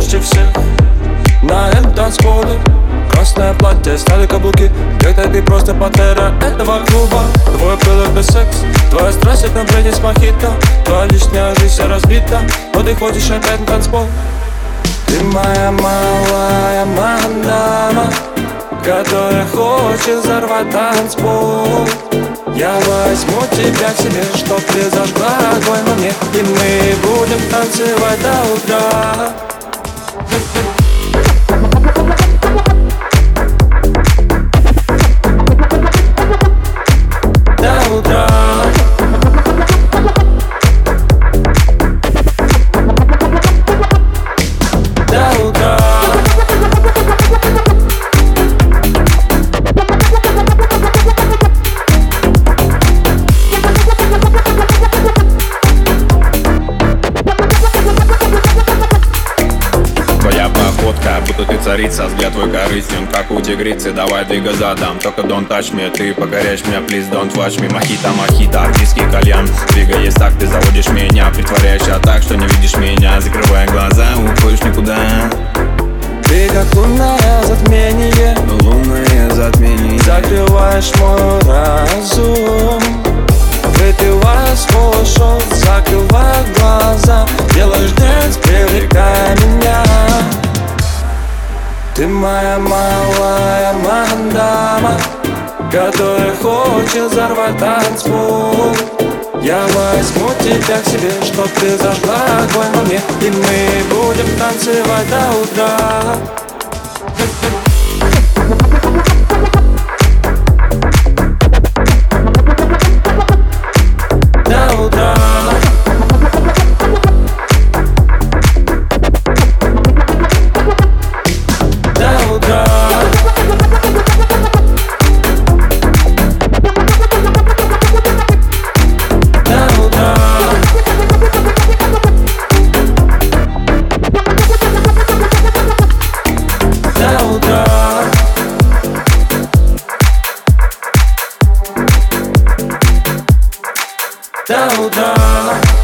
ярче всех На этом танцполе Красное платье, стали каблуки. Где-то ты просто пантера этого клуба. Твой пыл это секс. Твоя страсть это бреди с мохито. Твоя лишняя жизнь вся разбита. Но ты ходишь опять на танцпол. Ты моя малая мандама Которая хочет взорвать танцпол. Я возьму тебя к себе, чтоб ты зажгла огонь во мне. И мы будем танцевать до утра царица Взгляд твой корыстен, как у тигрицы. Давай двигай задом, только don't touch me. Ты покоряешь меня, please don't watch me. Мохито, мохито, армейский кальян. Двигаясь так, ты заводишь меня Притворяешься так, что не видишь меня. Закрывая глаза, уходишь никуда. Ты как лунное малая мандама Которая хочет взорвать танцпол Я возьму тебя к себе, чтоб ты зажгла огонь во мне И мы будем танцевать до утра До утра